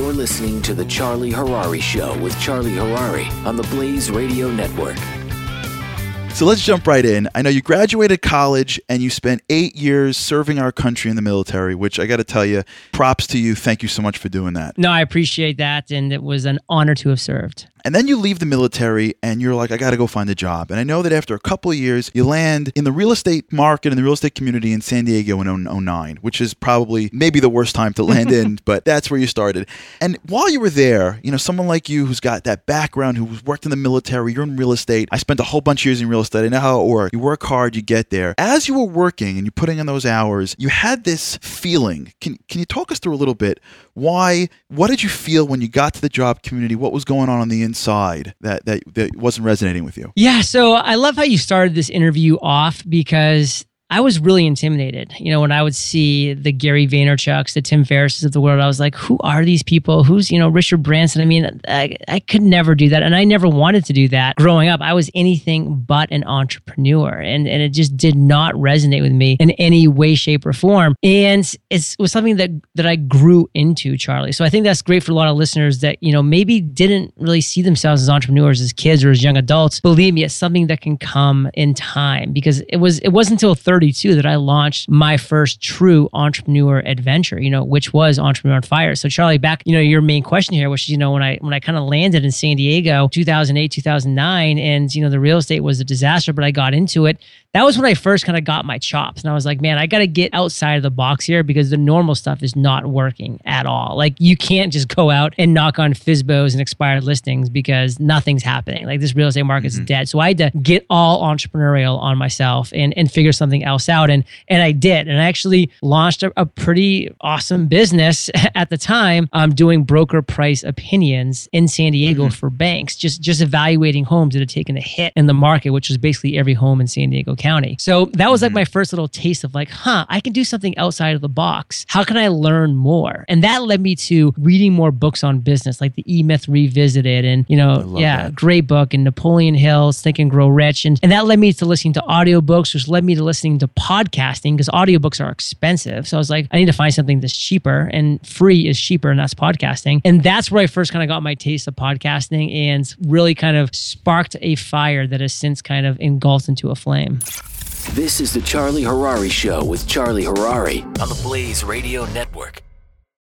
You're listening to The Charlie Harary Show with Charlie Harary on the Blaze Radio Network. So let's jump right in. I know you graduated college and you spent eight years serving our country in the military, which I got to tell you, props to you. Thank you so much for doing that. No, I appreciate that. And it was an honor to have served. And then you leave the military and you're like, I got to go find a job. And I know that after a couple of years, you land in the real estate market, in the real estate community in San Diego in 09, which is probably maybe the worst time to land in, but that's where you started. And while you were there, you know, someone like you who's got that background, who's worked in the military, you're in real estate. I spent a whole bunch of years in real estate. I know how it works. You work hard, you get there. As you were working and you're putting in those hours, you had this feeling. Can, can you talk us through a little bit? Why, what did you feel when you got to the job community? What was going on on the inside that, that, that wasn't resonating with you? Yeah. So I love how you started this interview off because I was really intimidated. You know, when I would see the Gary Vaynerchuks, the Tim Ferrisses of the world, I was like, who are these people? Who's, you know, Richard Branson? I mean, I, I could never do that. And I never wanted to do that. Growing up, I was anything but an entrepreneur. And, and it just did not resonate with me in any way, shape, or form. And it was something that, that I grew into, Charlie. So I think that's great for a lot of listeners that, you know, maybe didn't really see themselves as entrepreneurs as kids or as young adults. Believe me, it's something that can come in time because it was, it wasn't until 30 32 that I launched my first true entrepreneur adventure, you know, which was Entrepreneur on Fire. So Charlie, back, you know, your main question here, which is, you know, when I when I kind of landed in San Diego 2008, 2009 and you know, the real estate was a disaster, but I got into it that was when I first kind of got my chops. And I was like, man, I got to get outside of the box here because the normal stuff is not working at all. Like, you can't just go out and knock on FSBOs and expired listings because nothing's happening. Like, this real estate market's mm-hmm. dead. So I had to get all entrepreneurial on myself and, and figure something else out. And, and I did. And I actually launched a, a pretty awesome business at the time um, doing broker price opinions in San Diego mm-hmm. for banks, just, just evaluating homes that had taken a hit in the market, which was basically every home in San Diego County. So that was like mm-hmm. my first little taste of like, huh, I can do something outside of the box. How can I learn more? And that led me to reading more books on business, like the E Myth Revisited, and you know, yeah, that. great book, and Napoleon Hill's Think and Grow Rich, and and that led me to listening to audiobooks, which led me to listening to podcasting because audiobooks are expensive. So I was like, I need to find something that's cheaper, and free is cheaper, and that's podcasting. And that's where I first kind of got my taste of podcasting, and really kind of sparked a fire that has since kind of engulfed into a flame. This is the Charlie Harary Show with Charlie Harary on the Blaze Radio Network.